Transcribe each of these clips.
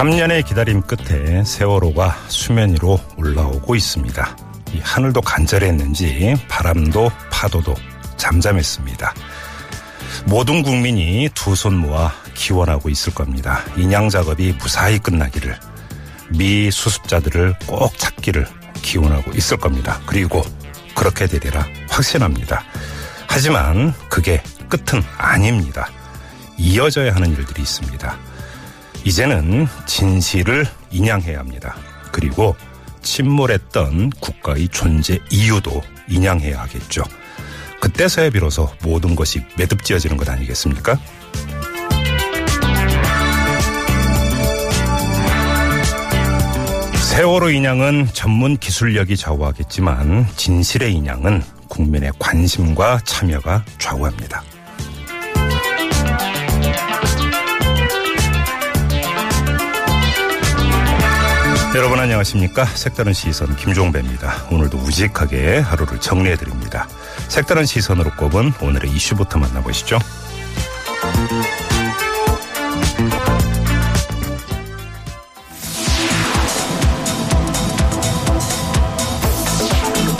삼년의 기다림 끝에 세월호가 수면 위로 올라오고 있습니다. 이 하늘도 간절했는지 바람도 파도도 잠잠했습니다. 모든 국민이 두 손 모아 기원하고 있을 겁니다. 인양 작업이 무사히 끝나기를 미 수습자들을 꼭 찾기를 기원하고 있을 겁니다. 그리고 그렇게 되리라 확신합니다. 하지만 그게 끝은 아닙니다. 이어져야 하는 일들이 있습니다. 이제는 진실을 인양해야 합니다. 그리고 침몰했던 국가의 존재 이유도 인양해야 하겠죠. 그때서야 비로소 모든 것이 매듭지어지는 것 아니겠습니까? 세월호 인양은 전문 기술력이 좌우하겠지만 진실의 인양은 국민의 관심과 참여가 좌우합니다. 여러분 안녕하십니까? 색다른 시선 김종배입니다. 오늘도 우직하게 하루를 정리해드립니다. 색다른 시선으로 꼽은 오늘의 이슈부터 만나보시죠.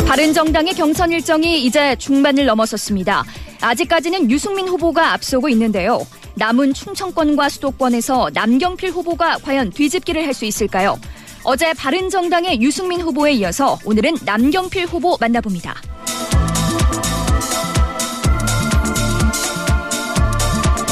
바른정당의 경선 일정이 이제 중반을 넘어섰습니다. 아직까지는 유승민 후보가 앞서고 있는데요. 남은 충청권과 수도권에서 남경필 후보가 과연 뒤집기를 할 수 있을까요? 어제 바른정당의 유승민 후보에 이어서 오늘은 남경필 후보 만나봅니다.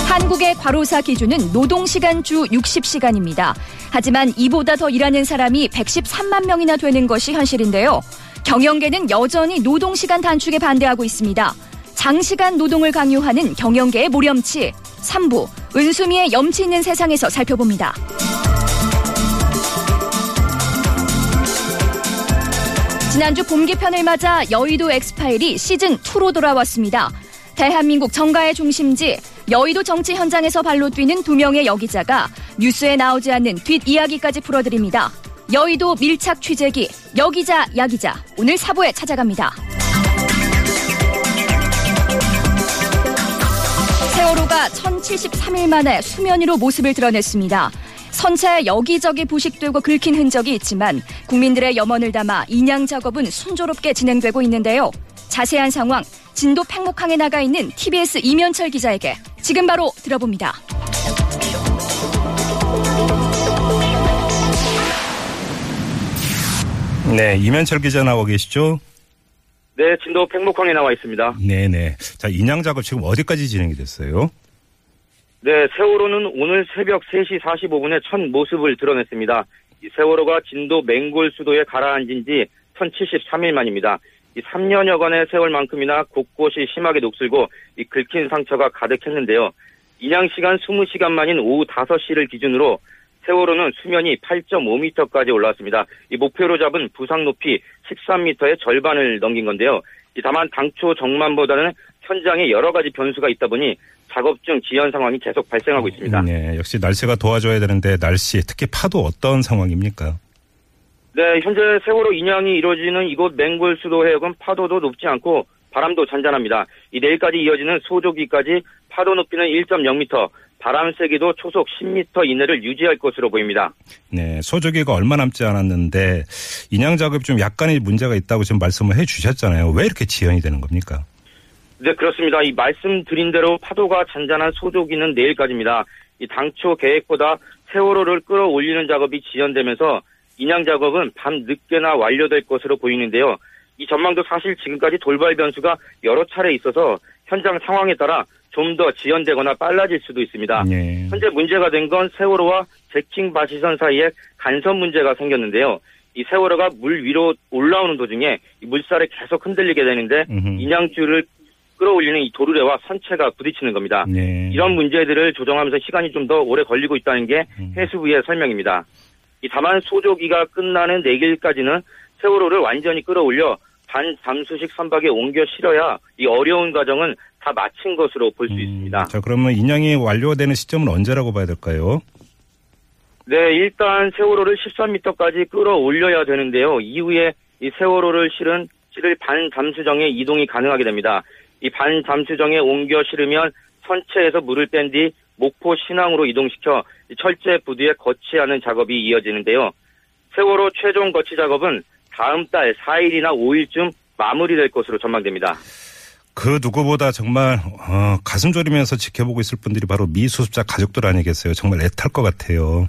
한국의 과로사 기준은 노동시간 주 60시간입니다. 하지만 이보다 더 일하는 사람이 113만 명이나 되는 것이 현실인데요. 경영계는 여전히 노동시간 단축에 반대하고 있습니다. 장시간 노동을 강요하는 경영계의 모렴치 3부 은수미의 염치 있는 세상에서 살펴봅니다. 지난주 봄 개편을 맞아 여의도 엑스파일이 시즌2로 돌아왔습니다. 대한민국 정가의 중심지 여의도 정치 현장에서 발로 뛰는 두 명의 여기자가 뉴스에 나오지 않는 뒷이야기까지 풀어드립니다. 여의도 밀착 취재기 여기자 야기자 오늘 사부에 찾아갑니다. 세월호가 1073일 만에 수면 위로 모습을 드러냈습니다. 선체 여기저기 부식되고 긁힌 흔적이 있지만 국민들의 염원을 담아 인양 작업은 순조롭게 진행되고 있는데요. 자세한 상황 진도 팽목항에 나가 있는 TBS 이면철 기자에게 지금 바로 들어봅니다. 네, 이면철 기자 나와 계시죠? 네, 진도 팽목항에 나와 있습니다. 네 네. 자, 인양 작업 지금 어디까지 진행이 됐어요? 네, 세월호는 오늘 새벽 3시 45분에 첫 모습을 드러냈습니다. 이 세월호가 진도 맹골 수도에 가라앉은 지 1073일 만입니다. 이 3년여간의 세월만큼이나 곳곳이 심하게 녹슬고 이 긁힌 상처가 가득했는데요. 인양 시간 20시간 만인 오후 5시를 기준으로 세월호는 수면이 8.5m까지 올라왔습니다. 이 목표로 잡은 부상 높이 13m의 절반을 넘긴 건데요. 이 다만 당초 정만보다는 현장에 여러 가지 변수가 있다 보니 작업 중 지연 상황이 계속 발생하고 있습니다. 네, 역시 날씨가 도와줘야 되는데 날씨, 특히 파도 어떤 상황입니까? 네, 현재 세월호 인양이 이루어지는 이곳 맹골 수도 해역은 파도도 높지 않고 바람도 잔잔합니다. 이 내일까지 이어지는 소조기까지 파도 높이는 1.0m, 바람 세기도 초속 10m 이내를 유지할 것으로 보입니다. 네, 소조기가 얼마 남지 않았는데 인양 작업이 좀 약간의 문제가 있다고 지금 말씀을 해 주셨잖아요. 왜 이렇게 지연이 되는 겁니까? 네, 그렇습니다. 이 말씀드린 대로 파도가 잔잔한 소조기는 내일까지입니다. 이 당초 계획보다 세월호를 끌어올리는 작업이 지연되면서 인양 작업은 밤 늦게나 완료될 것으로 보이는데요. 이 전망도 사실 지금까지 돌발 변수가 여러 차례 있어서 현장 상황에 따라 좀 더 지연되거나 빨라질 수도 있습니다. 네. 현재 문제가 된 건 세월호와 제킹 바시선 사이에 간섭 문제가 생겼는데요. 이 세월호가 물 위로 올라오는 도중에 이 물살에 계속 흔들리게 되는데 음흠. 인양줄을 끌어올리는 이 도르래와 선체가 부딪히는 겁니다. 네. 이런 문제들을 조정하면서 시간이 좀 더 오래 걸리고 있다는 게 음. 해수부의 설명입니다. 이 다만 소조기가 끝나는 내일까지는 세월호를 완전히 끌어올려 반잠수식 선박에 옮겨 실어야 이 어려운 과정은 다 마친 것으로 볼수 음, 있습니다. 자, 그러면 인양이 완료되는 시점은 언제라고 봐야 될까요? 네, 일단 세월호를 13m까지 끌어올려야 되는데요. 이후에 이 세월호를 실은 실을 반잠수정에 이동이 가능하게 됩니다. 이 반잠수정에 옮겨 실으면 선체에서 물을 뺀 뒤 목포 신항으로 이동시켜 이 철제 부두에 거치하는 작업이 이어지는데요. 세월호 최종 거치 작업은 다음 달 4일이나 5일쯤 마무리될 것으로 전망됩니다. 그 누구보다 정말 어, 가슴 졸이면서 지켜보고 있을 분들이 바로 미수습자 가족들 아니겠어요? 정말 애탈 것 같아요.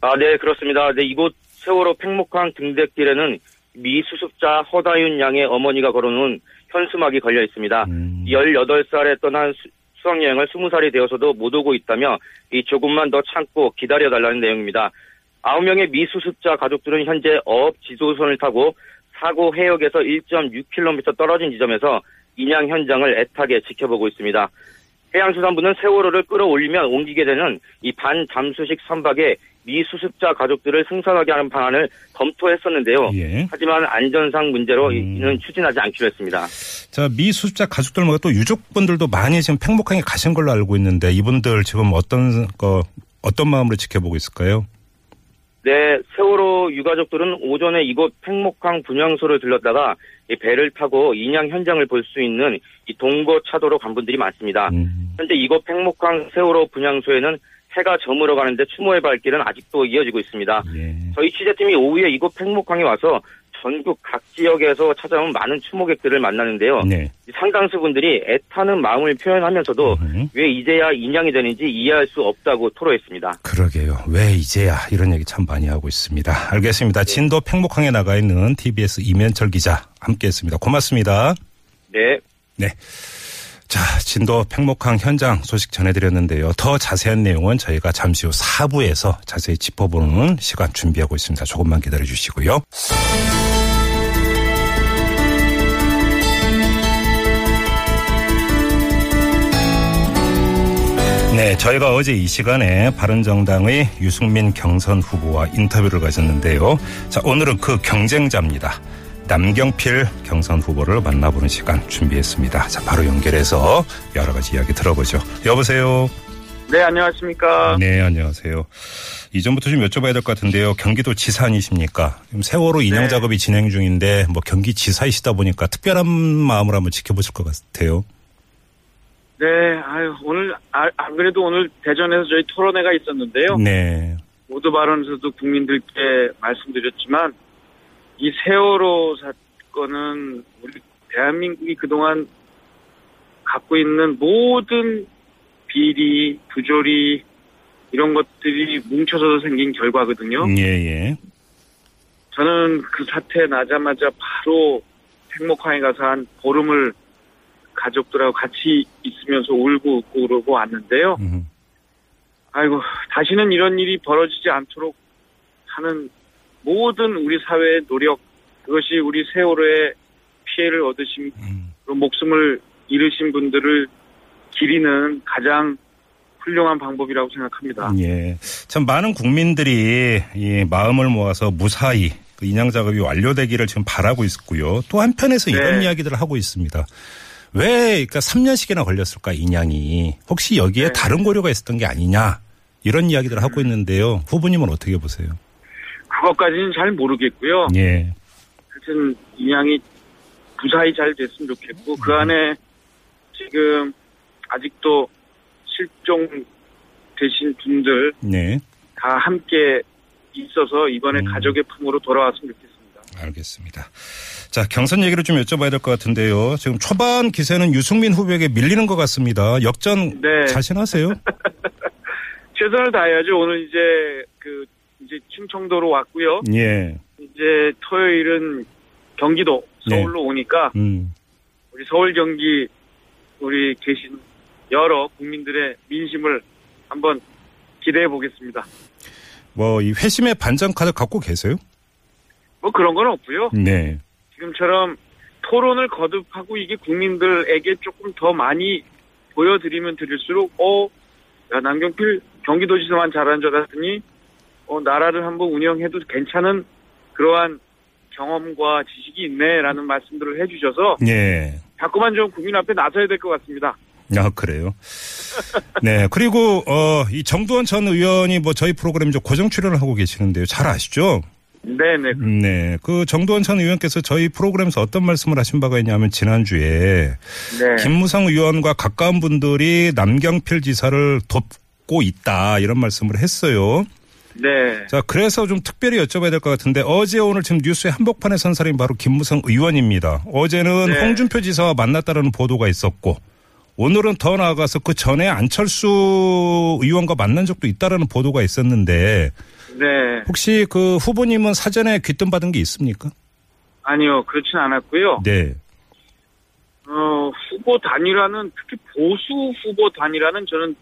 아, 네, 그렇습니다. 네, 이곳 세월호 팽목항 등대길에는 미수습자 허다윤 양의 어머니가 걸어놓은 현수막이 걸려 있습니다. 음. 18살에 떠난 수- 수학여행을 20살이 되어서도 못 오고 있다며 이 조금만 더 참고 기다려달라는 내용입니다. 9명의 미수습자 가족들은 현재 어업 지도선을 타고 사고 해역에서 1.6km 떨어진 지점에서 인양 현장을 애타게 지켜보고 있습니다. 해양수산부는 세월호를 끌어올리면 옮기게 되는 이 반잠수식 선박에 미수습자 가족들을 승선하게 하는 방안을 검토했었는데요. 예. 하지만 안전상 문제로 이- 음. 이는 추진하지 않기로 했습니다. 자, 미수습자 가족들 말고 또 유족분들도 많이 지금 팽목항에 가신 걸로 알고 있는데 이분들 지금 어떤 거 어떤 마음으로 지켜보고 있을까요? 네, 세월호 유가족들은 오전에 이곳 팽목항 분향소를 들렀다가 이 배를 타고 인양 현장을 볼 수 있는 이 동거 차도로 간 분들이 많습니다. 음. 현재 이곳 팽목항 세월호 분향소에는 해가 저물어 가는데 추모의 발길은 아직도 이어지고 있습니다. 예. 저희 취재팀이 오후에 이곳 팽목항에 와서 전국 각 지역에서 찾아온 많은 추모객들을 만나는데요. 네. 상당수 분들이 애타는 마음을 표현하면서도 음. 왜 이제야 인양이 되는지 이해할 수 없다고 토로했습니다. 그러게요. 왜 이제야 이런 얘기 참 많이 하고 있습니다. 알겠습니다. 진도 팽목항에 나가 있는 TBS 이면철 기자 함께했습니다. 고맙습니다. 네. 네. 자, 진도 팽목항 현장 소식 전해드렸는데요. 더 자세한 내용은 저희가 잠시 후 4부에서 자세히 짚어보는 시간 준비하고 있습니다. 조금만 기다려 주시고요. 네, 저희가 어제 이 시간에 바른정당의 유승민 경선 후보와 인터뷰를 가졌는데요. 자, 오늘은 그 경쟁자입니다. 남경필 경선 후보를 만나보는 시간 준비했습니다. 자, 바로 연결해서 여러 가지 이야기 들어보죠. 여보세요. 네, 안녕하십니까. 네, 안녕하세요. 이전부터 좀 여쭤봐야 될 것 같은데요. 경기도? 지금 세월호 인양 네. 작업이 진행 중인데 뭐 경기 지사이시다 보니까 특별한 마음으로 한번 지켜보실 것 같아요. 네, 아유, 오늘, 아, 안 그래도 오늘 대전에서 저희 토론회가 있었는데요. 네. 모두 발언에서도 국민들께 말씀드렸지만, 이 세월호 사건은 우리 대한민국이 그동안 갖고 있는 모든 비리, 부조리, 이런 것들이 뭉쳐서 생긴 결과거든요. 예, 예. 저는 그 사태 나자마자 바로 행복항에 가서 한 보름을 가족들하고 같이 있으면서 울고 웃고 그러고 왔는데요. 음, 아이고, 다시는 이런 일이 벌어지지 않도록 하는 모든 우리 사회의 노력, 그것이 우리 세월호에 피해를 얻으신, 음. 목숨을 잃으신 분들을 기리는 가장 훌륭한 방법이라고 생각합니다. 예. 참 많은 국민들이 이 마음을 모아서 무사히 그 인양 작업이 완료되기를 지금 바라고 있고요. 또 한편에서 이런 네. 이야기들을 하고 있습니다. 왜 그러니까 3년씩이나 걸렸을까 인양이 혹시 여기에 네. 다른 고려가 있었던 게 아니냐 이런 이야기들을 하고 있는데요. 후보님은 어떻게 보세요? 그것까지는 잘 모르겠고요. 예. 하여튼 인양이 무사히 잘 됐으면 좋겠고 그 안에 지금 아직도 실종 되신 분들 네. 다 함께 있어서 이번에 음. 가족의 품으로 돌아왔으면 좋겠습니다. 알겠습니다. 자, 경선 얘기를 좀 여쭤봐야 될 것 같은데요. 지금 초반 기세는 유승민 후보에게 밀리는 것 같습니다. 역전 네. 자신하세요? 최선을 다해야죠. 오늘 이제 그 이제 충청도로 왔고요. 예. 이제 토요일은 경기도 네. 서울로 오니까 음. 우리 서울 경기 우리 계신 여러 국민들의 민심을 한번 기대해 보겠습니다. 뭐 이 회심의 반장 카드 갖고 계세요? 뭐 그런 건 없고요. 네. 지금처럼 토론을 거듭하고 이게 국민들에게 조금 더 많이 보여드리면 드릴수록 어, 야, 남경필 경기도지사만 잘하는 줄 알았더니 어, 나라를 한번 운영해도 괜찮은 그러한 경험과 지식이 있네라는 말씀들을 해주셔서 예. 자꾸만 좀 국민 앞에 나서야 될 것 같습니다. 아, 그래요. 네. 그리고, 어, 이 정두원 전 의원이 뭐 저희 프로그램 좀 고정 출연을 하고 계시는데요. 잘 아시죠? 네네. 네. 그 정두원 전 의원께서 저희 프로그램에서 어떤 말씀을 하신 바가 있냐면 지난주에 네. 김무성 의원과 가까운 분들이 남경필 지사를 돕고 있다. 이런 말씀을 했어요. 네. 자, 그래서 좀 특별히 여쭤봐야 될 것 같은데 어제 오늘 지금 뉴스의 한복판에 선 사람이 바로 김무성 의원입니다. 어제는 네. 홍준표 지사와 만났다라는 보도가 있었고 오늘은 더 나아가서 그 전에 안철수 의원과 만난 적도 있다라는 보도가 있었는데 네. 혹시 그 후보님은 사전에 귀뜸 받은 게 있습니까? 아니요. 그렇진 않았고요. 네. 어, 후보 단일화는 특히 보수 후보 단일화는 저는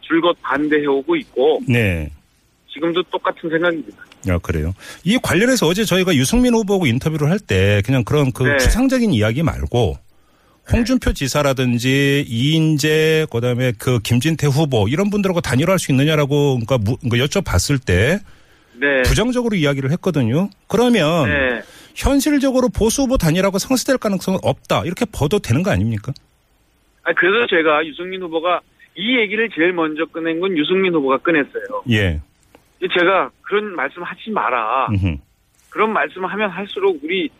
줄곧 반대해오고 있고 네. 지금도 똑같은 생각입니다. 아, 그래요. 이 관련해서 어제 저희가 유승민 후보하고 인터뷰를 할 때 그냥 그런 그 네. 추상적인 이야기 말고 홍준표 지사라든지 이인재 그다음에 그 김진태 후보 이런 분들하고 단일화할 수 있느냐라고 그러니까, 무- 그러니까 여쭤봤을 때 네. 부정적으로 이야기를 했거든요. 그러면 네. 현실적으로 보수 후보 단일화가 성사될 가능성은 없다 이렇게 봐도 되는 거 아닙니까? 아, 그래서 제가 유승민 후보가 이 얘기를 제일 먼저 꺼낸 건 유승민 후보가 꺼냈어요. 예. 제가 그런 말씀 하지 마라. 그런 말씀을 하면 할수록 우리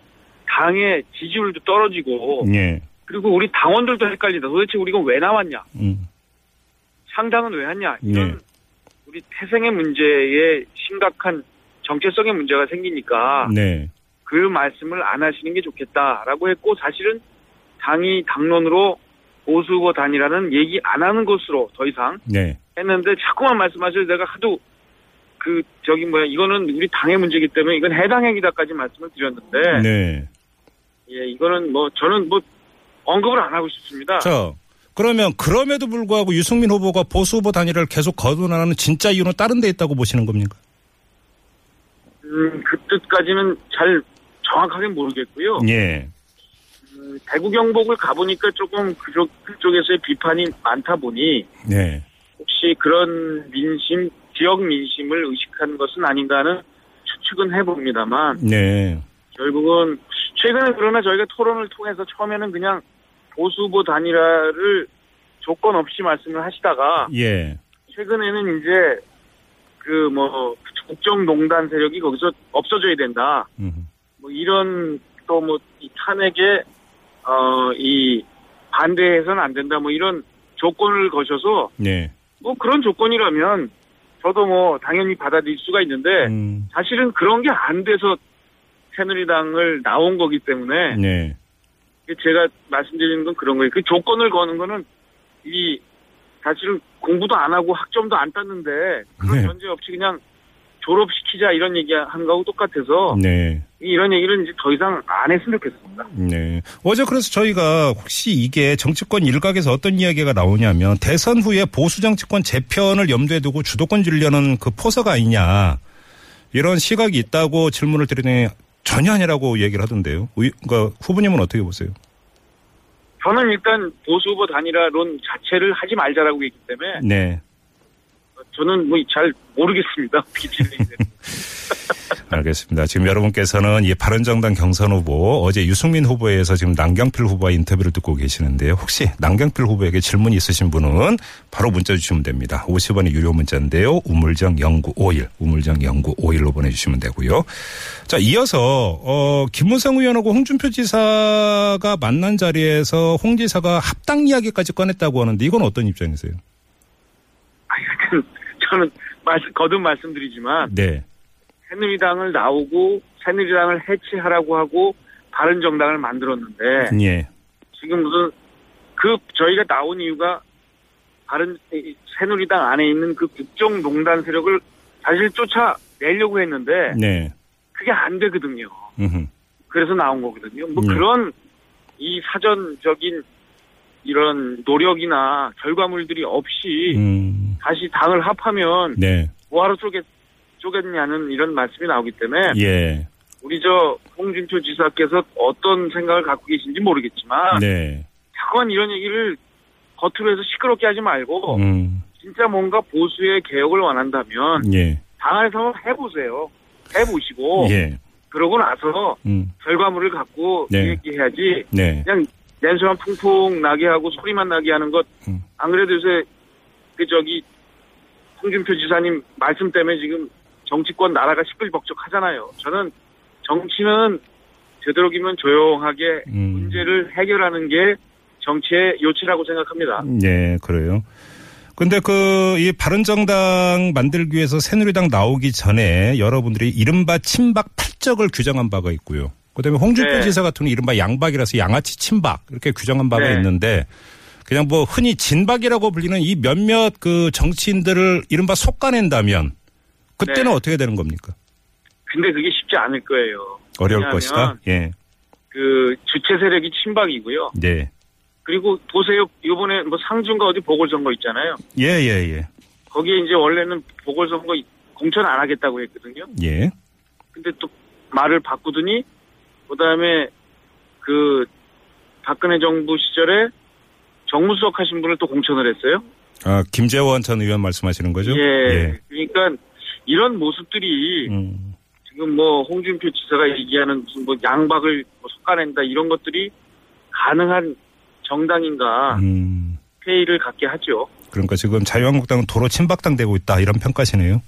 당의 지지율도 떨어지고 예. 그리고 우리 당원들도 헷갈린다. 도대체 우리가 왜 나왔냐? 음. 상당은 왜 하냐? 이런 네. 우리 태생의 문제에 심각한 정체성의 문제가 생기니까 네. 그 말씀을 안 하시는 게 좋겠다라고 했고 사실은 당이 당론으로 보수 후보 단이라는 얘기 안 하는 것으로 더 이상 네. 했는데 자꾸만 말씀하셔서 내가 하도 그 저기 뭐야 이거는 우리 당의 문제이기 때문에 이건 해당 행위다까지 말씀을 드렸는데 네. 예 이거는 뭐 저는 뭐 언급을 안 하고 싶습니다. 자, 그러면 그럼에도 불구하고 유승민 후보가 보수 후보 단일화를 계속 거둔하는 진짜 이유는 다른 데 있다고 보시는 겁니까? 음, 그 뜻까지는 잘 정확하게 모르겠고요. 예. 음, 대구 경북을 가보니까 조금 그쪽 그쪽에서의 비판이 많다 보니 네. 혹시 그런 민심 지역 민심을 의식한 것은 아닌가 하는 추측은 해봅니다만 네. 결국은 최근에 그러나 저희가 토론을 통해서 처음에는 그냥 보수 후보 단일화를 조건 없이 말씀을 하시다가 예. 최근에는 이제 그 뭐 국정농단 세력이 거기서 없어져야 된다. 음. 뭐 이런 또뭐 탄핵에 어 이 반대해서는 안 된다. 뭐 이런 조건을 거셔서 네. 뭐 그런 조건이라면 저도 뭐 당연히 받아들일 수가 있는데 음. 사실은 그런 게 안 돼서 새누리당을 나온 거기 때문에 네. 제가 말씀드리는 건 그런 거예요. 그 조건을 거는 거는 이 사실은 공부도 안 하고 학점도 안 땄는데 그런 네. 전제 없이 그냥 졸업시키자 이런 얘기 한 거하고 똑같아서 네. 이런 얘기를 이제 더 이상 안 했으면 좋겠습니다. 네. 어제 그래서 저희가 혹시 이게 정치권 일각에서 어떤 이야기가 나오냐면 대선 후에 보수 정치권 재편을 염두에 두고 주도권 주려는 그 포서가 아니냐 이런 시각이 있다고 질문을 드리니 전혀 아니라고 얘기를 하던데요. 의- 그러니까 후보님은 어떻게 보세요? 저는 일단 보수 후보 단일화론 자체를 하지 말자라고 했기 때문에 네. 저는 뭐 잘 모르겠습니다. 알겠습니다. 지금 여러분께서는 이 바른정당 경선 후보 어제 유승민 후보에서 지금 남경필 후보와 인터뷰를 듣고 계시는데요. 혹시 남경필 후보에게 질문이 있으신 분은 바로 문자 주시면 됩니다. 50원의 유료 문자인데요. 우물정 0951, 우물정 0951로 보내주시면 되고요. 자, 이어서 어, 김무성 의원하고 홍준표 지사가 만난 자리에서 홍 지사가 합당 이야기까지 꺼냈다고 하는데 이건 어떤 입장이세요? 저는 말씀, 거듭 말씀드리지만 네. 새누리당을 나오고 새누리당을 해체하라고 하고 바른 정당을 만들었는데 예. 지금 무슨 그 저희가 나온 이유가 바른 이 새누리당 안에 있는 그 국정농단 세력을 사실 쫓아내려고 했는데 네. 그게 안 되거든요. 음흠. 그래서 나온 거거든요. 뭐 네. 그런 이 사전적인 이런 노력이나 결과물들이 없이 음. 다시 당을 합하면 네. 뭐하러 쪼개, 쪼겠냐는 이런 말씀이 나오기 때문에 예. 우리 저 홍준표 지사께서 어떤 생각을 갖고 계신지 모르겠지만 네. 자꾸만 이런 얘기를 겉으로 해서 시끄럽게 하지 말고 음. 진짜 뭔가 보수의 개혁을 원한다면 예. 당 안에서 한번 해보세요. 해보시고 예. 그러고 나서 음. 결과물을 갖고 네. 얘기해야지 네. 그냥 냄새만 풍풍 나게 하고 소리만 나게 하는 것 음. 안 그래도 요새 그 저기 홍준표 지사님 말씀 때문에 지금 정치권 나라가 시끌벅적하잖아요. 저는 정치는 되도록이면 조용하게 음. 문제를 해결하는 게 정치의 요치라고 생각합니다. 네, 그래요. 근데 그, 이 바른정당 만들기 위해서 새누리당 나오기 전에 여러분들이 이른바 친박 탈적을 규정한 바가 있고요. 그 다음에 홍준표 네. 지사 같은 이른바 양박이라서 양아치 친박 이렇게 규정한 바가 네. 있는데 그냥 뭐 흔히 진박이라고 불리는 이 몇몇 그 정치인들을 이른바 속가낸다면 그때는 네. 어떻게 되는 겁니까? 근데 그게 쉽지 않을 거예요. 어려울 것이다. 예. 그 주체 세력이 친박이고요. 네. 그리고 보세요. 이번에 뭐 상중과 어디 보궐선거 있잖아요. 예, 예, 예. 거기에 이제 원래는 보궐선거 공천 안 하겠다고 했거든요. 예. 근데 또 말을 바꾸더니 그다음에 그 박근혜 정부 시절에 정무수석 하신 분을 또 공천을 했어요. 아, 김재원 전 의원 말씀하시는 거죠? 예. 그러니까 이런 모습들이 음. 지금 뭐 홍준표 지사가 얘기하는 무슨 뭐 양박을 뭐 솎아낸다 이런 것들이 가능한 정당인가 음. 회의를 갖게 하죠. 그러니까 지금 자유한국당은 도로 친박당 되고 있다 이런 평가시네요.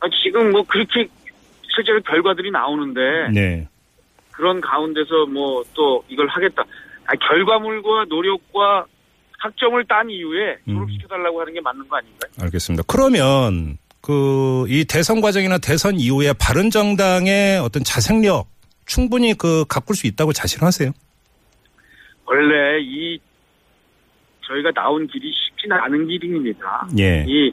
아, 지금 뭐 그렇게 실제로 결과들이 나오는데 네. 그런 가운데서 뭐 또 이걸 하겠다. 아, 결과물과 노력과 학점을 딴 이후에 음. 졸업시켜달라고 하는 게 맞는 거 아닌가요? 알겠습니다. 그러면 그 이 대선 과정이나 대선 이후에 바른 정당의 어떤 자생력 충분히 그 가꿀 수 있다고 자신하세요? 원래 이 저희가 나온 길이 쉽지는 않은 길입니다. 예. 이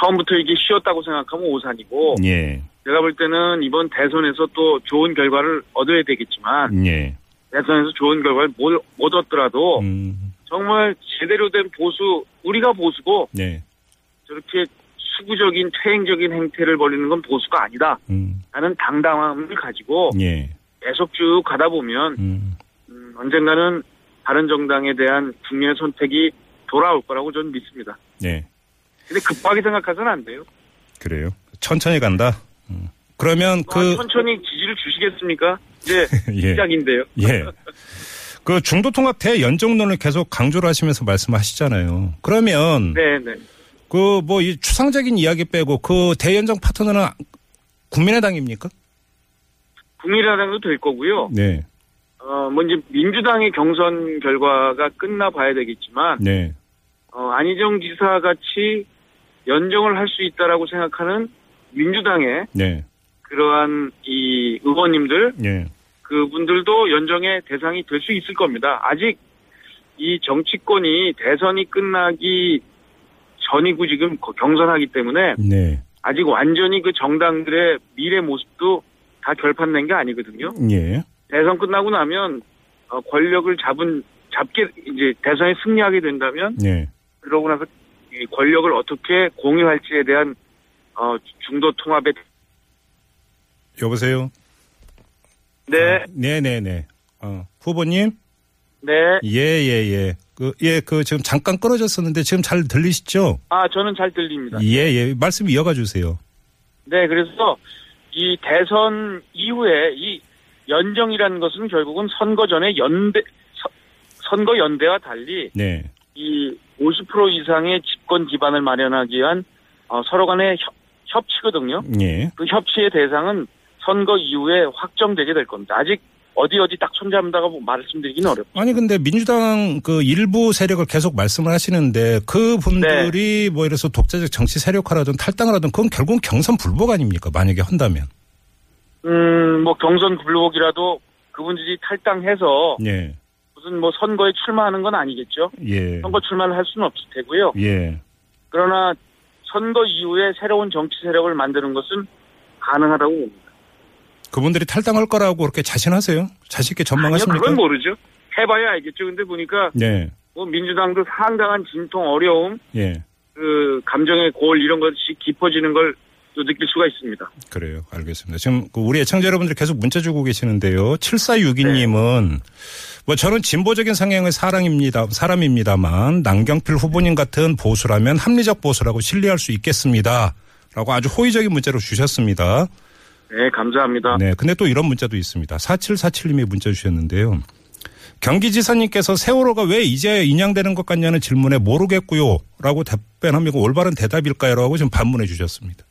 처음부터 이게 쉬웠다고 생각하면 오산이고 예. 제가 볼 때는 이번 대선에서 또 좋은 결과를 얻어야 되겠지만 예. 대선에서 좋은 결과를 못, 못 얻더라도 음. 정말 제대로 된 보수 우리가 보수고 네. 저렇게 수구적인 퇴행적인 행태를 벌이는 건 보수가 아니다. 음. 라는 당당함을 가지고 예. 계속 쭉 가다 보면 음. 음, 언젠가는 바른 정당에 대한 국민의 선택이 돌아올 거라고 저는 믿습니다. 네. 근데 급하게 생각해서는 안 돼요. 그래요. 천천히 간다. 음. 그러면 아, 그 천천히 지지를 주시겠습니까? 이제 예. 시작인데요. 예. 그 중도 통합 대연정론을 계속 강조를 하시면서 말씀하시잖아요. 그러면 네, 네. 그 뭐 이 추상적인 이야기 빼고 그 대연정 파트너는 국민의당입니까? 국민의당도 될 거고요. 네. 어, 뭐 이제 민주당의 경선 결과가 끝나 봐야 되겠지만 네. 어, 안희정 지사 같이 연정을 할 수 있다라고 생각하는 민주당의 네. 그러한 이 의원님들 네. 그분들도 연정의 대상이 될 수 있을 겁니다. 아직 이 정치권이 대선이 끝나기 전이고 지금 경선하기 때문에 네. 아직 완전히 그 정당들의 미래 모습도 다 결판낸 게 아니거든요. 예. 대선 끝나고 나면 어, 권력을 잡은 잡게 이제 대선에 승리하게 된다면 네. 그러고 나서 이 권력을 어떻게 공유할지에 대한 어, 중도 통합의 여보세요. 네, 네, 네, 네. 어, 후보님. 네. 예, 예, 예. 그, 예, 그 지금 잠깐 끊어졌었는데 지금 잘 들리시죠? 아, 저는 잘 들립니다. 예, 예. 말씀 이어가 주세요. 네, 그래서 이 대선 이후에 이 연정이라는 것은 결국은 선거 전에 연대 서- 선거 연대와 달리 네. 이 50% 이상의 집권 기반을 마련하기 위한 어, 서로 간의 협, 협치거든요. 예. 그 협치의 대상은 선거 이후에 확정되게 될 겁니다. 아직 어디 어디 딱 손잡는다고 뭐 말씀드리기는 어렵고. 아니 근데 민주당 그 일부 세력을 계속 말씀을 하시는데 그 분들이 뭐 이래서 독자적 정치 세력화라든 탈당을 하든 그건 결국은 경선 불복 아닙니까? 만약에 한다면. 음, 뭐 경선 불복이라도 그분들이 탈당해서 예. 무슨 뭐 선거에 출마하는 건 아니겠죠. 예. 선거 출마를 할 수는 없을 테고요. 예. 그러나 선거 이후에 새로운 정치 세력을 만드는 것은 가능하다고 봅니다. 그분들이 탈당할 거라고 그렇게 자신하세요? 자신 있게 아니요, 전망하십니까? 그건 모르죠. 해봐야 알겠죠. 근데 보니까 네. 뭐 민주당도 상당한 진통, 어려움, 예. 그 감정의 골 이런 것이 깊어지는 걸 또 느낄 수가 있습니다. 그래요. 알겠습니다. 지금 그 우리 애청자 여러분들이 계속 문자 주고 계시는데요. 7462님은 뭐 저는 진보적인 성향의 사람입니다. 사람입니다만 남경필 후보님 같은 보수라면 합리적 보수라고 신뢰할 수 있겠습니다. 라고 아주 호의적인 문자로 주셨습니다. 네, 감사합니다. 네. 근데 또 이런 문자도 있습니다. 4747님이 문자 주셨는데요. 경기지사님께서 세월호가 왜 이제 인양되는 것 같냐는 질문에 모르겠고요. 라고 답변하면 올바른 대답일까요? 라고 지금 반문해 주셨습니다.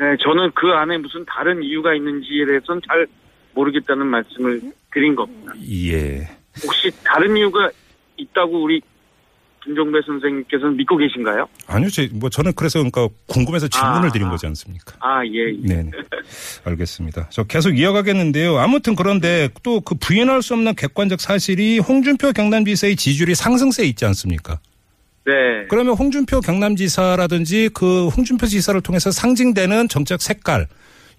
네, 저는 그 안에 무슨 다른 이유가 있는지에 대해서는 잘 모르겠다는 말씀을 드린 겁니다. 예. 혹시 다른 이유가 있다고 우리 김종배 선생님께서는 믿고 계신가요? 아니요, 제, 뭐 저는 그래서 그러니까 궁금해서 질문을 아, 드린 아. 거지 않습니까? 아, 예. 예. 네, 알겠습니다. 저 계속 이어가겠는데요. 아무튼 그런데 또 그 부인할 수 없는 객관적 사실이 홍준표 경남지사의 지지율이 상승세에 있지 않습니까? 네. 그러면 홍준표 경남지사라든지 그 홍준표 지사를 통해서 상징되는 정책 색깔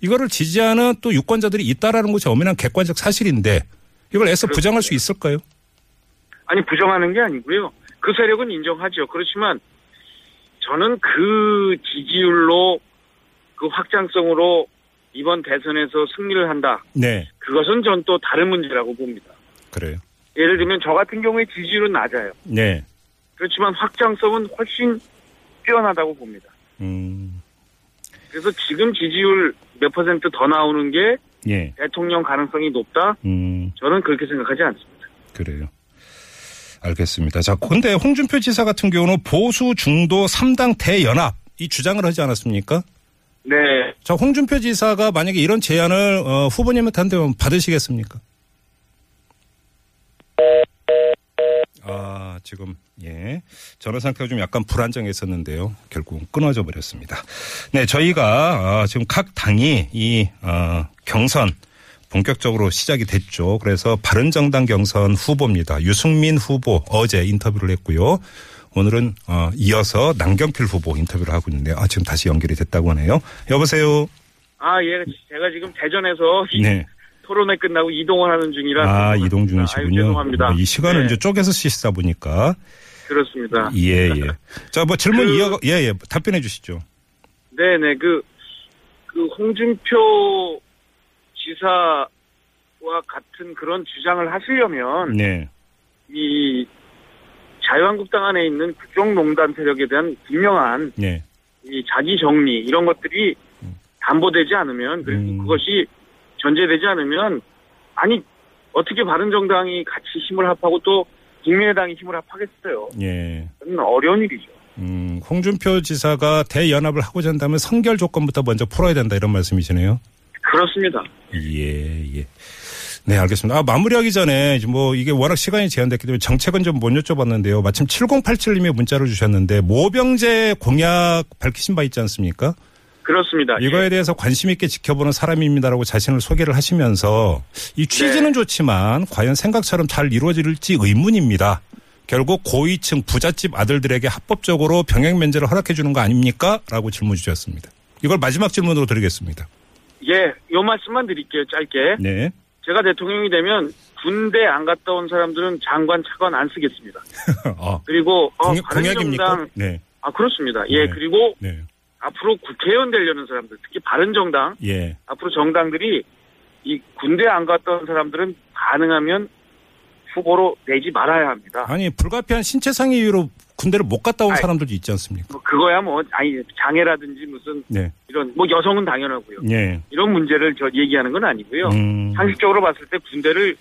이거를 지지하는 또 유권자들이 있다라는 것이 엄연한 객관적 사실인데 이걸 애써 부정할 수 있을까요? 아니, 부정하는 게 아니고요. 그 세력은 인정하죠. 그렇지만 저는 그 지지율로 그 확장성으로 이번 대선에서 승리를 한다. 네, 그것은 전 또 다른 문제라고 봅니다. 그래요. 예를 들면 저 같은 경우에 지지율은 낮아요. 네, 그렇지만 확장성은 훨씬 뛰어나다고 봅니다. 음, 그래서 지금 지지율 몇 퍼센트 더 나오는 게 예, 대통령 가능성이 높다? 음. 저는 그렇게 생각하지 않습니다. 그래요. 알겠습니다. 자, 근데 홍준표 지사 같은 경우는 보수 중도 3당 대연합 이 주장을 하지 않았습니까? 네. 자, 홍준표 지사가 만약에 이런 제안을 어, 후보님한테 한다면 받으시겠습니까? 아, 지금 예. 전화 상태가 좀 약간 불안정했었는데요. 결국 끊어져 버렸습니다. 네, 저희가 아, 지금 각 당이 이 어, 경선 본격적으로 시작이 됐죠. 그래서 바른정당 경선 후보입니다. 유승민 후보 어제 인터뷰를 했고요. 오늘은 어, 이어서 남경필 후보 인터뷰를 하고 있는데요. 아, 지금 다시 연결이 됐다고 하네요. 여보세요. 아, 예. 제가 지금 대전에서 이 네. 토론회 끝나고 이동을 하는 중이라. 아. 이동 중이시군요. 아유, 죄송합니다. 어, 이 시간을 네, 이제 쪼개서 쓰시다 보니까 그렇습니다. 예, 예. 자, 뭐 질문 그- 이어 예, 예. 답변해 주시죠. 네네. 그, 그 홍준표 지사와 같은 그런 주장을 하시려면 네. 이 자유한국당 안에 있는 국정농단 세력에 대한 분명한 네. 이 자기 정리 이런 것들이 담보되지 않으면 그리고 음. 그것이 전제되지 않으면 아니 어떻게 바른정당이 같이 힘을 합하고 또 국민의당이 힘을 합하겠어요. 예. 그건 어려운 일이죠. 음, 홍준표 지사가 대연합을 하고자 한다면 선결 조건부터 먼저 풀어야 된다 이런 말씀이시네요. 그렇습니다. 예, 예. 네, 알겠습니다. 아, 마무리하기 전에 뭐 이게 워낙 시간이 제한됐기 때문에 정책은 좀 못 여쭤봤는데요. 마침 7087님이 문자를 주셨는데 모병제 공약 밝히신 바 있지 않습니까? 그렇습니다. 이거에 대해서 관심 있게 지켜보는 사람입니다라고 자신을 소개를 하시면서 이 취지는 네. 좋지만 과연 생각처럼 잘 이루어질지 의문입니다. 결국 고위층 부잣집 아들들에게 합법적으로 병역 면제를 허락해 주는 거 아닙니까? 라고 질문 주셨습니다. 이걸 마지막 질문으로 드리겠습니다. 예, 요 말씀만 드릴게요. 짧게. 네. 제가 대통령이 되면 군대 안 갔다 온 사람들은 장관 차관 안 쓰겠습니다. 어, 그리고 어, 공약, 공약입니까? 바른정당 네. 아 그렇습니다. 예, 네. 그리고 네. 앞으로 국회의원 되려는 사람들, 특히 바른정당 예. 앞으로 정당들이 이 군대 안온 사람들은 가능하면 후보로 내지 말아야 합니다. 아니, 불가피한 신체상의 이유로 군대를 못 갔다 온 아이. 사람들도 있지 않습니까? 뭐 그거야 뭐 아니 장애라든지 무슨 네. 이런 뭐 여성은 당연하고요. 예. 이런 문제를 저 얘기하는 건 아니고요. 음. 상식적으로 봤을 때 군대를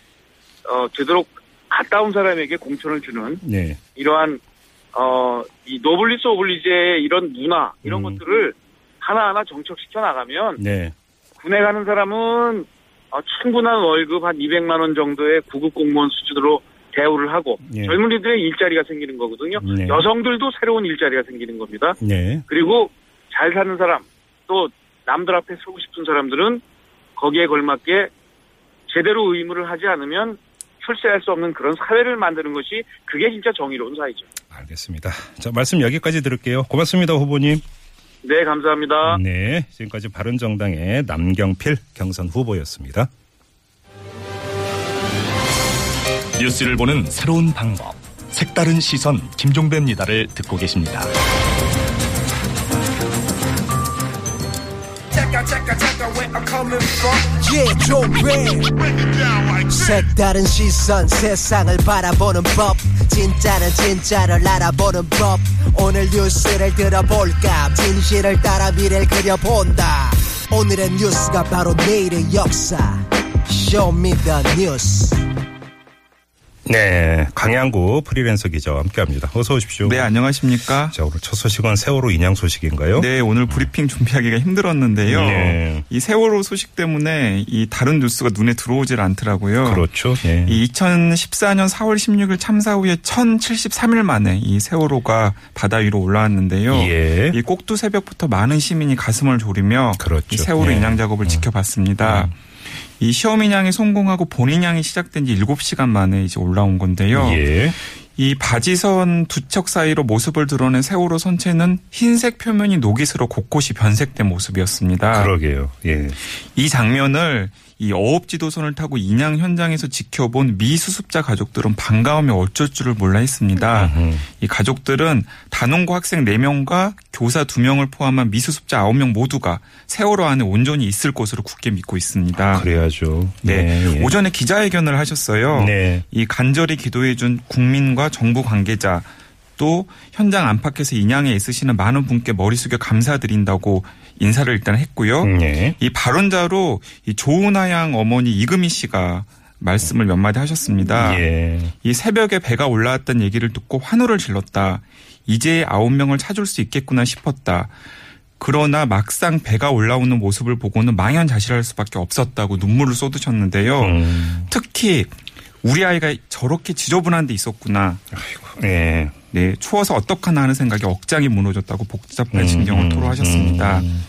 어 제대로 갔다 온 사람에게 공천을 주는 네. 이러한 어 이 노블레스 오블리주의 이런 문화 이런 음. 것들을 하나하나 정착시켜 나가면 네. 군에 가는 사람은 어, 충분한 월급 한 200만 원 정도의 9급 공무원 수준으로 대우를 하고 예. 젊은이들의 일자리가 생기는 거거든요. 네. 여성들도 새로운 일자리가 생기는 겁니다. 네. 그리고 잘 사는 사람 또 남들 앞에 서고 싶은 사람들은 거기에 걸맞게 제대로 의무를 하지 않으면 출세할 수 없는 그런 사회를 만드는 것이 그게 진짜 정의로운 사회죠. 알겠습니다. 자, 말씀 여기까지 들을게요. 고맙습니다, 후보님. 네, 감사합니다. 네. 지금까지 바른정당의 남경필 경선 후보였습니다. 뉴스를 보는 새로운 방법. 색다른 시선 김종배입니다를 듣고 계십니다. Where I'm coming from. Yeah, 색다른 시선 세상을 바라보는 법. 진짜는 진짜를 알아보는 법. 오늘 뉴스를 들어볼까? 진실을 따라 미래를 그려본다. 오늘의 뉴스가 바로 내일의 역사. Show Me the 뉴스 네, 강양구 프리랜서 기자와 함께합니다. 어서 오십시오. 네, 안녕하십니까? 자, 오늘 첫 소식은 세월호 인양 소식인가요? 네, 오늘 브리핑 준비하기가 힘들었는데요. 네. 이 세월호 소식 때문에 이 다른 뉴스가 눈에 들어오질 않더라고요. 그렇죠. 예. 이 2014년 4월 16일 참사 후에 1073일 만에 이 세월호가 바다 위로 올라왔는데요. 예. 이 꼭두 새벽부터 많은 시민이 가슴을 졸이며 그렇죠. 이 세월호 예. 인양 작업을 지켜봤습니다. 이 시험 인양이 성공하고 본 인양이 시작된 지 7시간 만에 이제 올라온 건데요. 예. 이 바지선 두 척 사이로 모습을 드러낸 세월호 선체는 흰색 표면이 녹이스로 곳곳이 변색된 모습이었습니다. 그러게요. 예. 이 장면을 이 어업지도선을 타고 인양 현장에서 지켜본 미수습자 가족들은 반가움에 어쩔 줄을 몰라 했습니다. 이 가족들은 단원고 학생 4명과 교사 2명을 포함한 미수습자 9명 모두가 세월호 안에 온전히 있을 것으로 굳게 믿고 있습니다. 그래야죠. 네. 예, 예. 오전에 기자회견을 하셨어요. 네. 이 간절히 기도해준 국민과 정부 관계자 또 현장 안팎에서 인양에 있으시는 많은 분께 머리 숙여 감사드린다고 인사를 일단 했고요. 음, 예. 이 발언자로 이 조은하 양 어머니 이금희 씨가 말씀을 몇 마디 하셨습니다. 예. 이 새벽에 배가 올라왔다는 얘기를 듣고 환호를 질렀다. 이제 아홉 명을 찾을 수 있겠구나 싶었다. 그러나 막상 배가 올라오는 모습을 보고는 망연자실할 수밖에 없었다고 눈물을 쏟으셨는데요. 음. 특히 우리 아이가 저렇게 지저분한 데 있었구나. 예. 네, 추워서 어떡하나 하는 생각이 억장이 무너졌다고 복잡한 음, 심경을 음, 토로하셨습니다. 음.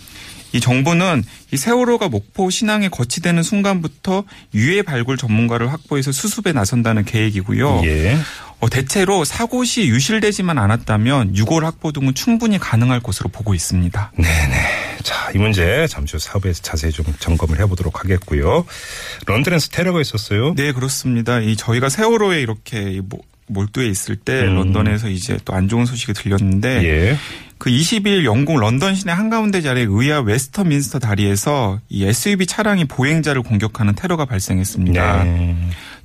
이 정부는 이 세월호가 목포 신항에 거치되는 순간부터 유해 발굴 전문가를 확보해서 수습에 나선다는 계획이고요. 예. 어, 대체로 사고 시 유실되지만 않았다면 유골 확보 등은 충분히 가능할 것으로 보고 있습니다. 자, 이 문제 잠시 후 사업에서 자세히 좀 점검을 해보도록 하겠고요. 런던에서 테러가 있었어요. 네, 그렇습니다. 이 저희가 세월호에 이렇게 모- 몰두해 있을 때 음. 런던에서 이제 또 안 좋은 소식이 들렸는데 예. 그 20일 영국 런던 시내 한가운데 자리의 의아 웨스터민스터 다리에서 이 SUV 차량이 보행자를 공격하는 테러가 발생했습니다. 네.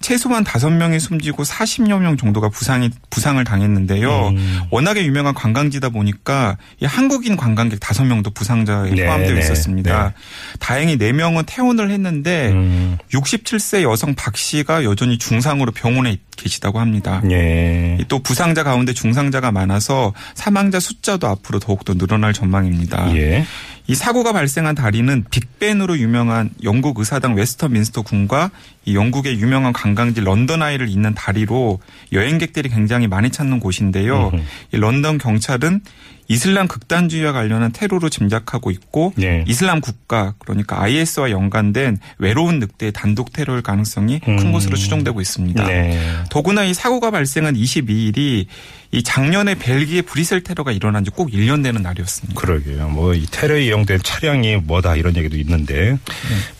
최소한 5명이 숨지고 40여 명 정도가 부상이 부상을 당했는데요. 음. 워낙에 유명한 관광지다 보니까 이 한국인 관광객 5명도 부상자에 네, 포함되어 네, 있었습니다. 다행히 4명은 퇴원을 했는데 음. 67세 여성 박 씨가 여전히 중상으로 병원에 계시다고 합니다. 예. 또 부상자 가운데 중상자가 많아서 사망자 숫자도 앞으로 더욱더 늘어날 전망입니다. 예. 이 사고가 발생한 다리는 빅벤으로 유명한 영국 의사당 웨스트민스터 궁과 이 영국의 유명한 관광지 런던 아이를 잇는 다리로 여행객들이 굉장히 많이 찾는 곳인데요. 이 런던 경찰은 이슬람 극단주의와 관련한 테러로 짐작하고 있고 네. 이슬람 국가 그러니까 IS와 연관된 외로운 늑대의 단독 테러일 가능성이 큰 음. 것으로 추정되고 있습니다. 네. 더구나 이 사고가 발생한 22일이 이 작년에 벨기에 브리셀 테러가 일어난 지 꼭 1년 되는 날이었습니다. 그러게요. 뭐 이 테러에 이용된 차량이 뭐다 이런 얘기도 있는데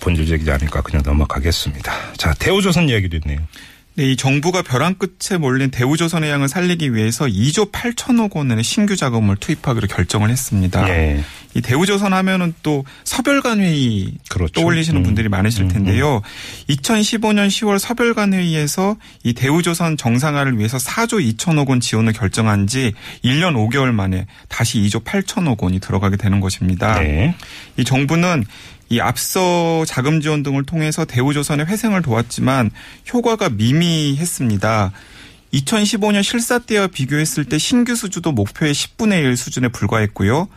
본질적이지 않으니까 그냥 넘어가겠습니다. 자, 대우조선 이야기도 있네요. 네, 이 정부가 벼랑 끝에 몰린 대우조선의 양을 살리기 위해서 2조 8천억 원의 신규 자금을 투입하기로 결정을 했습니다. 예. 이 대우조선 하면은 또 서별관 회의 그렇죠. 떠올리시는 음. 분들이 많으실 음, 텐데요. 2015년 10월 서별관 회의에서 이 대우조선 정상화를 위해서 4조 2천억 원 지원을 결정한 지 1년 5개월 만에 다시 2조 8천억 원이 들어가게 되는 것입니다. 네. 이 정부는 이 앞서 자금 지원 등을 통해서 대우조선의 회생을 도왔지만 효과가 미미했습니다. 2015년 실사 때와 비교했을 때 신규 수주도 목표의 10분의 1 수준에 불과했고요.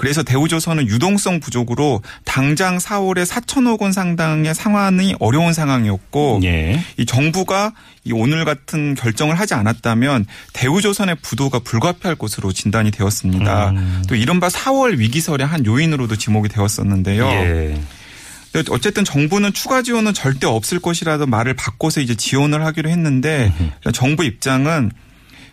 그래서 대우조선은 유동성 부족으로 당장 4월에 4천억 원 상당의 상환이 어려운 상황이었고 예. 이 정부가 이 오늘 같은 결정을 하지 않았다면 대우조선의 부도가 불가피할 것으로 진단이 되었습니다. 음. 또 이른바 4월 위기설의 한 요인으로도 지목이 되었었는데요. 예. 어쨌든 정부는 추가 지원은 절대 없을 것이라도 말을 바꿔서 이제 지원을 하기로 했는데 정부 입장은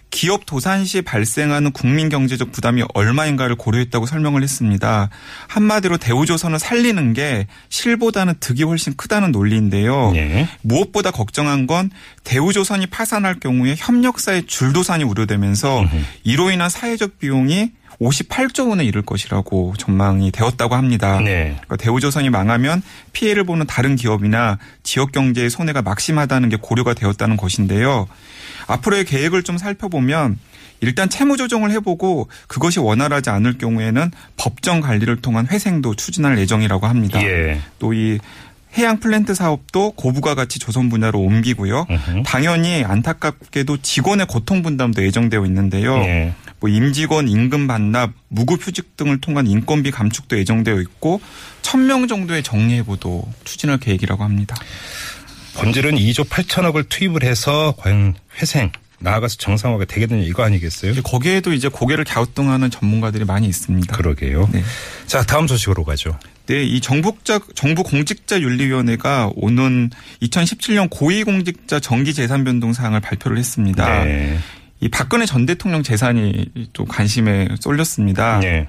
기업 도산 시 발생하는 국민 경제적 부담이 얼마인가를 고려했다고 설명을 했습니다. 한마디로 대우조선을 살리는 게 실보다는 득이 훨씬 크다는 논리인데요. 예. 무엇보다 걱정한 건 대우조선이 파산할 경우에 협력사의 줄도산이 우려되면서 이로 인한 사회적 비용이 58조 원에 이를 것이라고 전망이 되었다고 합니다. 네. 그러니까 대우조선이 망하면 피해를 보는 다른 기업이나 지역 경제의 손해가 막심하다는 게 고려가 되었다는 것인데요. 앞으로의 계획을 좀 살펴보면 일단 채무 조정을 해보고 그것이 원활하지 않을 경우에는 법정 관리를 통한 회생도 추진할 예정이라고 합니다. 예. 또이 해양 플랜트 사업도 고부가 가치 조선 분야로 옮기고요. 음흠. 당연히 안타깝게도 직원의 고통 분담도 예정되어 있는데요. 예. 뭐 임직원 임금 반납, 무급휴직 등을 통한 인건비 감축도 예정되어 있고 1000명 정도의 정리해보도 추진할 계획이라고 합니다. 본질은 2조 8천억을 투입을 해서 과연 회생 나아가서 정상화가 되겠느냐 이거 아니겠어요? 거기에도 이제 고개를 갸우뚱하는 전문가들이 많이 있습니다. 그러게요. 네. 자 다음 소식으로 가죠. 네, 이 정부자 정부 공직자 윤리위원회가 오는 2017년 고위공직자 정기 재산 변동 사항을 발표를 했습니다. 네. 이 박근혜 전 대통령 재산이 또 관심에 쏠렸습니다. 네.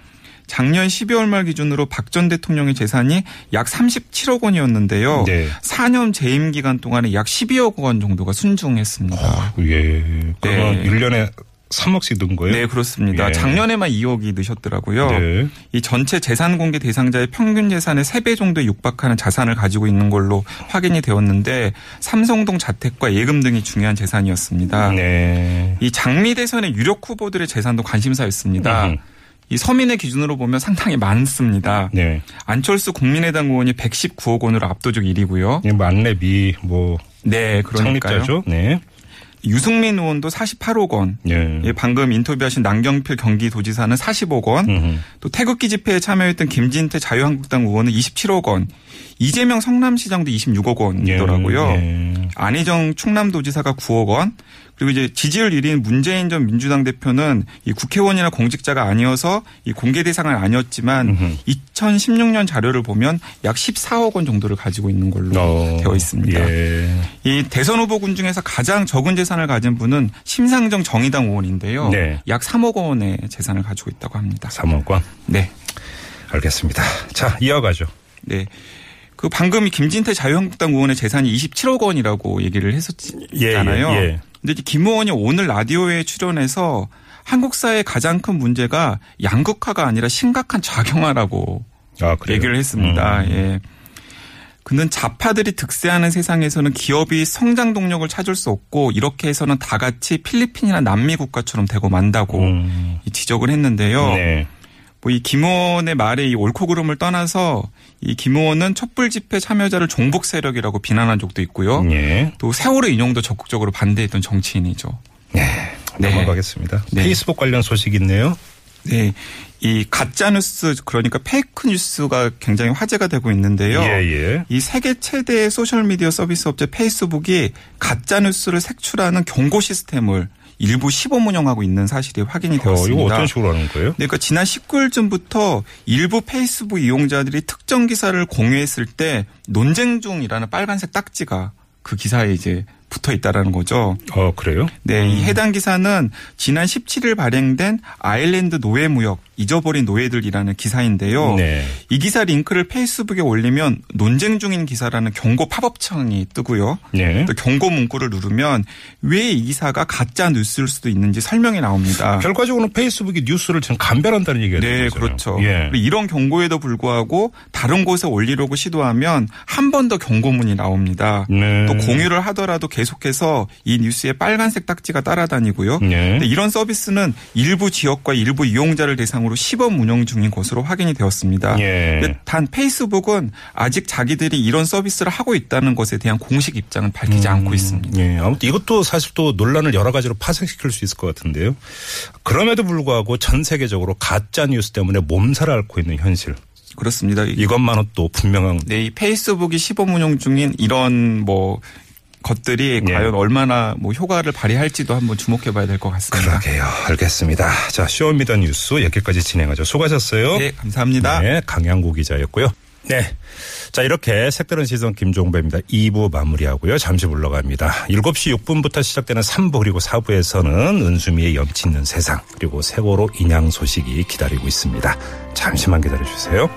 작년 12월 말 기준으로 박 전 대통령의 재산이 약 37억 원이었는데요. 네. 4년 재임 기간 동안에 약 12억 원 정도가 순중했습니다. 예. 그러면 네. 1년에 3억씩 든 거예요? 네, 그렇습니다. 예. 작년에만 2억이 넣으셨더라고요. 네. 이 전체 재산 공개 대상자의 평균 재산의 3배 정도에 육박하는 자산을 가지고 있는 걸로 확인이 되었는데 삼성동 자택과 예금 등이 중요한 재산이었습니다. 네. 이 장미 대선의 유력 후보들의 재산도 관심사였습니다. 음흠. 이 서민의 기준으로 보면 상당히 많습니다. 네. 안철수 국민의당 의원이 119억 원으로 압도적 1위고요. 예, 뭐 안내비 뭐 네, 그러니까요. 창립자죠. 네. 유승민 의원도 48억 원. 예. 예, 방금 인터뷰하신 남경필 경기도지사는 40억 원. 음흠. 또 태극기 집회에 참여했던 김진태 자유한국당 의원은 27억 원. 이재명 성남시장도 26억 원이더라고요. 예. 안희정 충남도지사가 9억 원. 그리고 이제 지지율 1위인 문재인 전 민주당 대표는 이 국회의원이나 공직자가 아니어서 이 공개 대상은 아니었지만 음흠. 2016년 자료를 보면 약 14억 원 정도를 가지고 있는 걸로 어, 되어 있습니다. 예. 이 대선 후보군 중에서 가장 적은 재산을 가진 분은 심상정 정의당 의원인데요. 네. 약 3억 원의 재산을 가지고 있다고 합니다. 3억 원. 네. 알겠습니다. 자, 이어가죠. 네. 그 방금 이 김진태 자유한국당 의원의 재산이 27억 원이라고 얘기를 했었잖아요. 예, 예, 예. 근데 이제 김 의원이 오늘 라디오에 출연해서 한국 사회의 가장 큰 문제가 양극화가 아니라 심각한 좌경화라고 아? 얘기를 했습니다. 음. 예. 그는 좌파들이 득세하는 세상에서는 기업이 성장 동력을 찾을 수 없고 이렇게 해서는 다 같이 필리핀이나 남미 국가처럼 되고 만다고 음. 이 지적을 했는데요. 네. 뭐 이 김호원의 말에 이 옳고 그름을 떠나서 이 김호원은 촛불 집회 참여자를 종북 세력이라고 비난한 적도 있고요. 예. 또 세월호 인용도 적극적으로 반대했던 정치인이죠. 네. 네. 넘어가겠습니다. 네. 페이스북 관련 소식 있네요. 네. 이 가짜 뉴스 그러니까 fake news가 굉장히 화제가 되고 있는데요. 예, 예. 이 세계 최대의 소셜 미디어 서비스 업체 페이스북이 가짜 뉴스를 색출하는 경고 시스템을 일부 시범 운영하고 있는 사실이 확인이 어, 되었습니다. 이거 어떤 식으로 하는 거예요? 네, 그러니까 지난 19일쯤부터 일부 페이스북 이용자들이 특정 기사를 공유했을 때 논쟁 중이라는 빨간색 딱지가 그 기사에 이제 붙어 있다라는 거죠. 어, 그래요? 네, 이 해당 기사는 지난 17일 발행된 아일랜드 노예 무역 잊어버린 노예들이라는 기사인데요. 네. 이 기사 링크를 페이스북에 올리면 논쟁 중인 기사라는 경고 팝업창이 뜨고요. 네. 또 경고 문구를 누르면 왜 이 기사가 가짜 뉴스일 수도 있는지 설명이 나옵니다. 결과적으로는 페이스북이 뉴스를 지금 감별한다는 얘기가 되는 네. 그렇죠. 예. 이런 경고에도 불구하고 다른 곳에 올리려고 시도하면 한 번 더 경고문이 나옵니다. 네. 또 공유를 하더라도 계속해서 이 뉴스에 빨간색 딱지가 따라다니고요. 네. 이런 서비스는 일부 지역과 일부 이용자를 대상으로 시범 운영 중인 것으로 확인이 되었습니다. 예. 단 페이스북은 아직 자기들이 이런 서비스를 하고 있다는 것에 대한 공식 입장은 밝히지 않고 있습니다. 예, 아무튼 이것도 사실 또 논란을 여러 가지로 파생시킬 수 있을 것 같은데요. 그럼에도 불구하고 전 세계적으로 가짜 뉴스 때문에 몸살을 앓고 있는 현실. 그렇습니다. 이것만은 또 분명한 네, 이 페이스북이 시범 운영 중인 이런 뭐 것들이 예. 과연 얼마나 뭐 효과를 발휘할지도 한번 주목해 봐야 될 것 같습니다. 그러게요. 알겠습니다. 자, Show Me the 뉴스 여기까지 진행하죠. 수고하셨어요. 네, 감사합니다. 네, 강양구 기자였고요. 네. 자, 이렇게 색다른 시선 김종배입니다. 2부 마무리하고요. 잠시 물러갑니다. 7시 6분부터 시작되는 3부 그리고 4부에서는 은수미의 염치 있는 세상 그리고 세월호 인양 소식이 기다리고 있습니다. 잠시만 기다려 주세요.